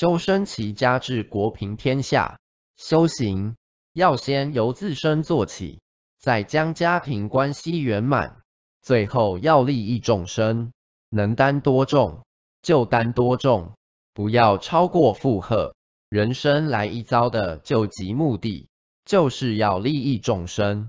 修身齐家治国平天下，修行要先由自身做起，再将家庭关系圆满，最后要利益众生。能担多重就担多重，不要超过负荷。人生来一遭的救急目的就是要利益众生。